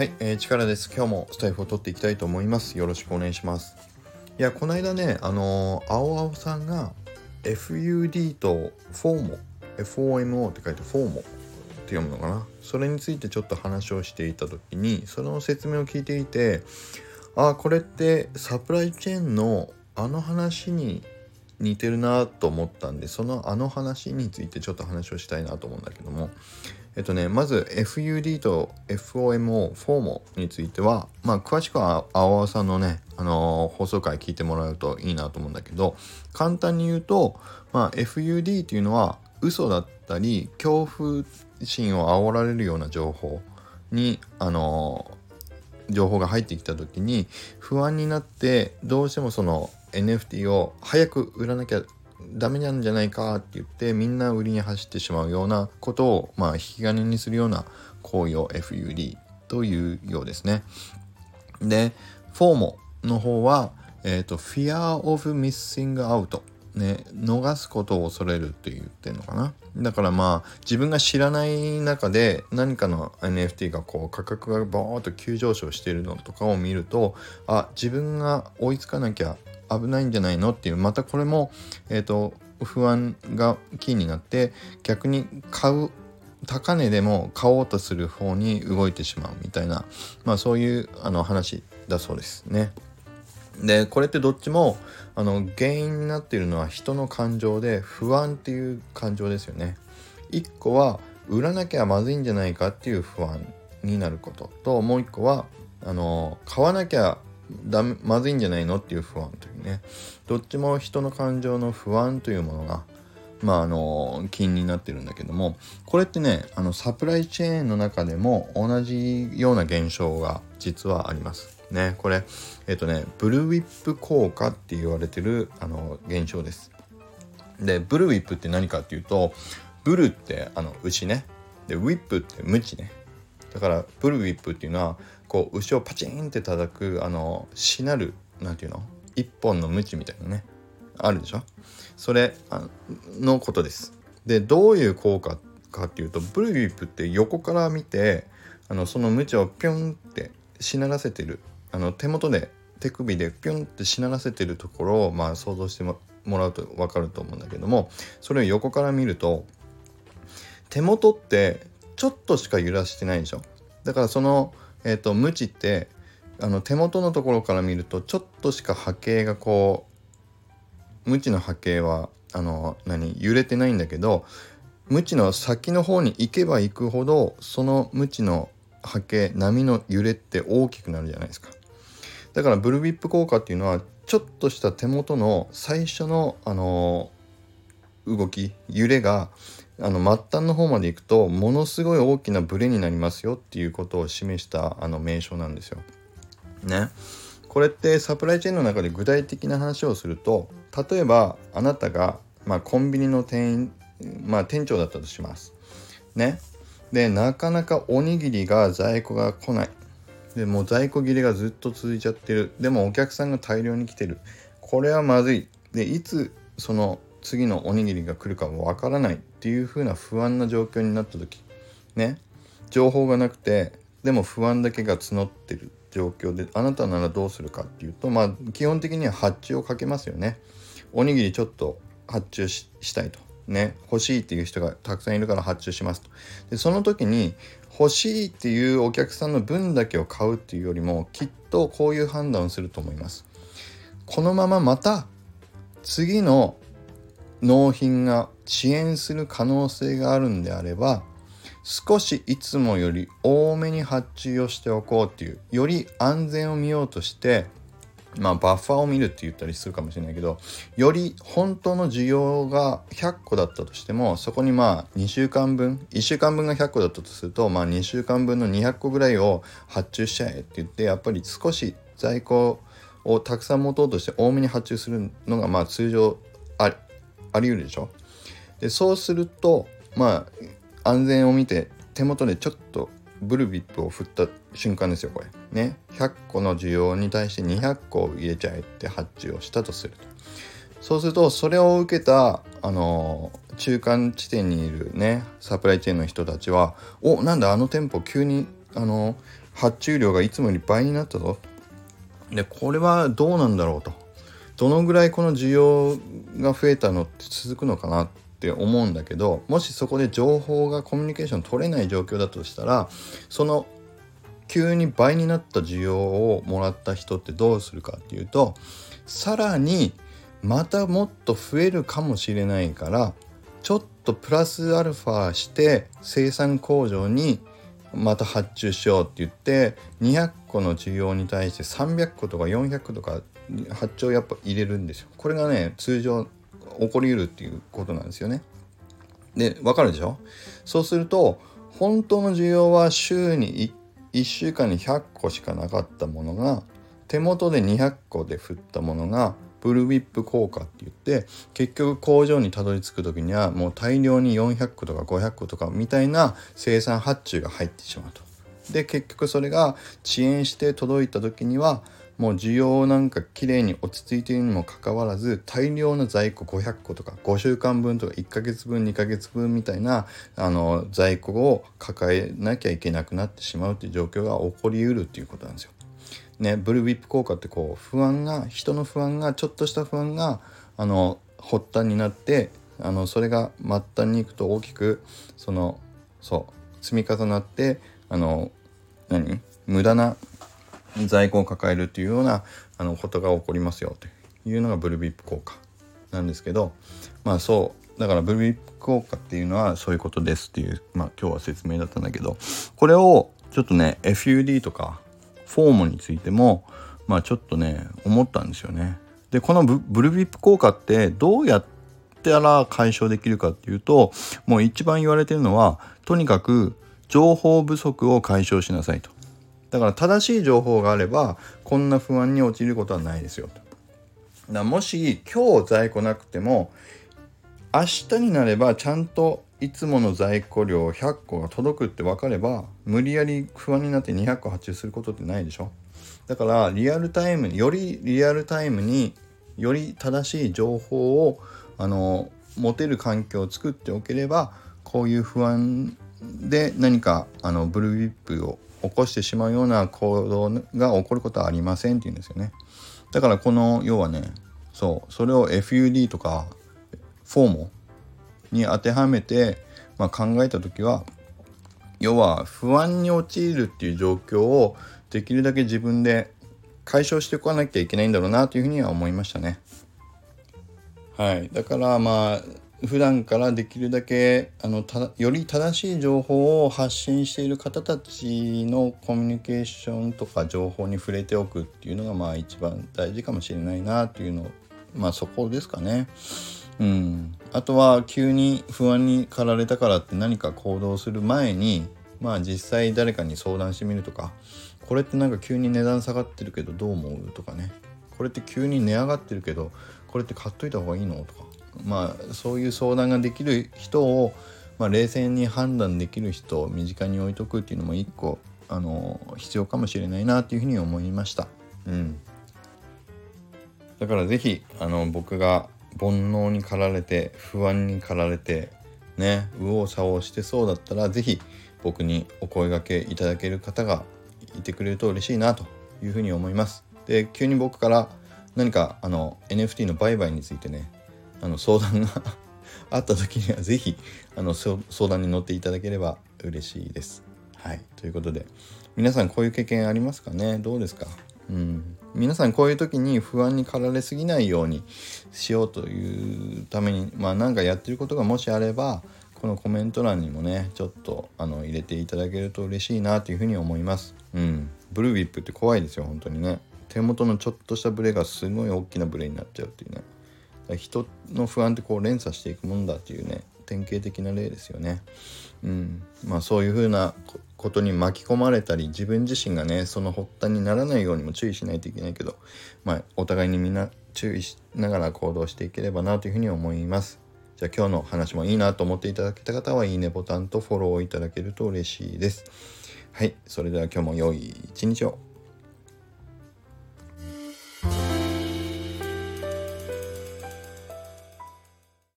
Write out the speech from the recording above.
はい、えー、力です。今日もスタイフを取っていきたいと思います。よろしくお願いします。いや、この間ね、あのー、青々さんが FUD と FOMO、FOMO って書いて FOMO って読むのかな。それについてちょっと話をしていた時に、その説明を聞いていて、あ、これってサプライチェーンのあの話に似てるなと思ったんでそのあの話についてちょっと話をしたいなと思うんだけどもえっとねまず FUD と FOMO フォーモについてはまあ詳しくは青々さんのねあのー、放送回聞いてもらうといいなと思うんだけど簡単に言うと、まあ、FUD っていうのは嘘だったり恐怖心を煽られるような情報にあのー、情報が入ってきた時に不安になってどうしてもその NFT を早く売らなきゃダメなんじゃないかって言ってみんな売りに走ってしまうようなことをまあ引き金にするような行為を FUD というようですね。で、FOMO の方は、えっ、ー、と、Fear of Missing Out ね、逃すことを恐れるって言ってんのかな？だからまあ自分が知らない中で何かの NFT がこう価格がボーッと急上昇しているのとかを見るとあ自分が追いつかなきゃ危ないんじゃないのっていうまたこれも、えーと、不安がキーになって逆に買う高値でも買おうとする方に動いてしまうみたいな、まあ、そういうあの話だそうですね。でこれってどっちもあの原因になっているのは人の感情で不安っていう感情ですよね。1個は売らなきゃまずいんじゃないかっていう不安になることともう1個はあの買わなきゃだまずいんじゃないのっていう不安というねどっちも人の感情の不安というものがまああの金になってるんだけどもこれってねあのサプライチェーンの中でも同じような現象が実はあります。ねこれえっ、とねブルーウィップ効果って言われてるあの現象です。でブルーウィップって何かっていうとブルってあの牛ね。でウィップってムチね。だからブルーウィップっていうのはこう牛をパチンって叩くあのしなるなんていうの？一本の鞭みたいなね。あるでしょ？それのことです。でどういう効果かっていうとブルーウィップって横から見てあのその鞭をピョンってしならせてる。あの手元で手首でピョンってしならせてるところをまあ想像してもらうと分かると思うんだけどもそれを横から見ると手元ってちょっとしか揺らしてないでしょ。だからそのえっ、ー、と無知ってあの手元のところから見るとちょっとしか波形がこう無知の波形はあの何揺れてないんだけど無知の先の方に行けば行くほどその無知の波形波の揺れって大きくなるじゃないですか。だからブルビップ効果っていうのはちょっとした手元の最初のあの動き揺れがあの末端の方まで行くとものすごい大きなブレになりますよっていうことを示したあの名称なんですよ。ね。これってサプライチェーンの中で具体的な話をすると例えばあなたが、まあ、コンビニの店員、まあ、店長だったとします。ね。でなかなかおにぎりが在庫が来ない。でもう在庫切れがずっと続いちゃってる。でもお客さんが大量に来てる。これはまずい。でいつその次のおにぎりが来るかもわからない。っていう風な不安な状況になった時。ね。情報がなくてでも不安だけが募ってる。状況であなたならどうするかっていうとまあ基本的には発注をかけますよね。おにぎりちょっと発注したいと。ね。欲しいっていう人がたくさんいるから発注しますと。でその時に欲しいっていうお客さんの分だけを買うっていうよりもきっとこういう判断をすると思います。このまままた次の納品が遅延する可能性があるんであれば少しいつもより多めに発注をしておこうっていうより安全を見ようとしてまあバッファーを見るって言ったりするかもしれないけどより本当の需要が100個だったとしてもそこにまあ2週間分1週間分が100個だったとするとまあ2週間分の200個ぐらいを発注しちゃえって言ってやっぱり少し在庫をたくさん持とうとして多めに発注するのがまあ通常ああり得るでしょ？でそうするとまあ安全を見て手元でちょっとブルビップを振った瞬間ですよこれ。ね100個の需要に対して200個を入れちゃえって発注をしたとすると。そうするとそれを受けたあの中間地点にいるねサプライチェーンの人たちはおなんだあの店舗急にあの発注量がいつもより倍になったぞ。でこれはどうなんだろうと。どのぐらいこの需要が増えたのって続くのかなって思うんだけどもしそこで情報がコミュニケーション取れない状況だとしたらその急に倍になった需要をもらった人ってどうするかっていうとさらにまたもっと増えるかもしれないからちょっとプラスアルファして生産工場にまた発注しようって言って200個の需要に対して300個とか400個とか発注をやっぱ入れるんですよ。これがね通常起こりうるっていうことなんですよね。でわかるでしょ？そうすると本当の需要は週に 1, 1週間に100個しかなかったものが手元で200個で振ったものがブルーウィップ効果って言って結局工場にたどり着く時にはもう大量に400個とか500個とかみたいな生産発注が入ってしまうと。で結局それが遅延して届いた時にはもう需要なんか綺麗に落ち着いているにもかかわらず大量の在庫500個とか5週間分とか1ヶ月分2ヶ月分みたいなあの在庫を抱えなきゃいけなくなってしまうっていう状況が起こりうるっていうことなんですよ。ね、ブルーウィップ効果ってこう不安が人の不安がちょっとした不安があの発端になってあのそれが末端に行くと大きくそのそう積み重なってあの何？無駄な在庫を抱えるというようなあのことが起こりますよというのがブルーウィップ効果なんですけどまあそうだからブルーウィップ効果っていうのはそういうことですっていうまあ今日は説明だったんだけどこれをちょっとね FUD とかフォームについてもまあちょっとね思ったんですよね。でこのブルビップ効果ってどうやったら解消できるかっていうともう一番言われてるのはとにかく情報不足を解消しなさいと。だから正しい情報があればこんな不安に陥ることはないですよと。だもし今日在庫なくても明日になればちゃんといつもの在庫量100個が届くって分かれば無理やり不安になって200個発注することってないでしょだからリアルタイムによりリアルタイムにより正しい情報をあの持てる環境を作っておければこういう不安で何かあのブルーウィップを起こしてしまうような行動が起こることはありませんっていうんですよねだからこの要はねそうそれを FUD とかフォーモに当てはめて、まあ、考えた時は要は不安に陥るっていう状況をできるだけ自分で解消しておかなきゃいけないんだろうなというふうには思いましたね。はい、だからまあ普段からできるだけあのたより正しい情報を発信している方たちのコミュニケーションとか情報に触れておくっていうのがまあ一番大事かもしれないなっていうのまあそこですかね。うん、あとは急に不安に駆られたからって何か行動する前にまあ実際誰かに相談してみるとかこれってなんか急に値段下がってるけどどう思うとかね。これって急に値上がってるけどこれって買っといた方がいいのとか。まあそういう相談ができる人を、まあ、冷静に判断できる人を身近に置いとくっていうのも一個あの必要かもしれないなっていうふうに思いました。うん、だから是非あの僕が煩悩に駆られて不安に駆られてね右往左往してそうだったら是非僕にお声がけいただける方がいてくれると嬉しいなというふうに思います。で急に僕から何かあの NFT の売買についてねあの相談があった時には是非あの相談に乗っていただければ嬉しいです。はいということで皆さんこういう経験ありますかね？どうですか？うん、皆さんこういう時に不安に駆られすぎないようにしようというためにまあ何かやってることがもしあればこのコメント欄にもねちょっとあの入れていただけると嬉しいなというふうに思います。うん、ブルービップって怖いですよ本当にね。手元のちょっとしたブレがすごい大きなブレになっちゃうっていうね。人の不安ってこう連鎖していくもんだっていうね典型的な例ですよね。うん、まあそういうふうなことに巻き込まれたり自分自身がねその発端にならないようにも注意しないといけないけど、まあ、お互いにみんな注意しながら行動していければなというふうに思います。じゃあ今日の話もいいなと思っていただけた方はいいねボタンとフォローをいただけると嬉しいです。はい、それでは今日も良い一日を。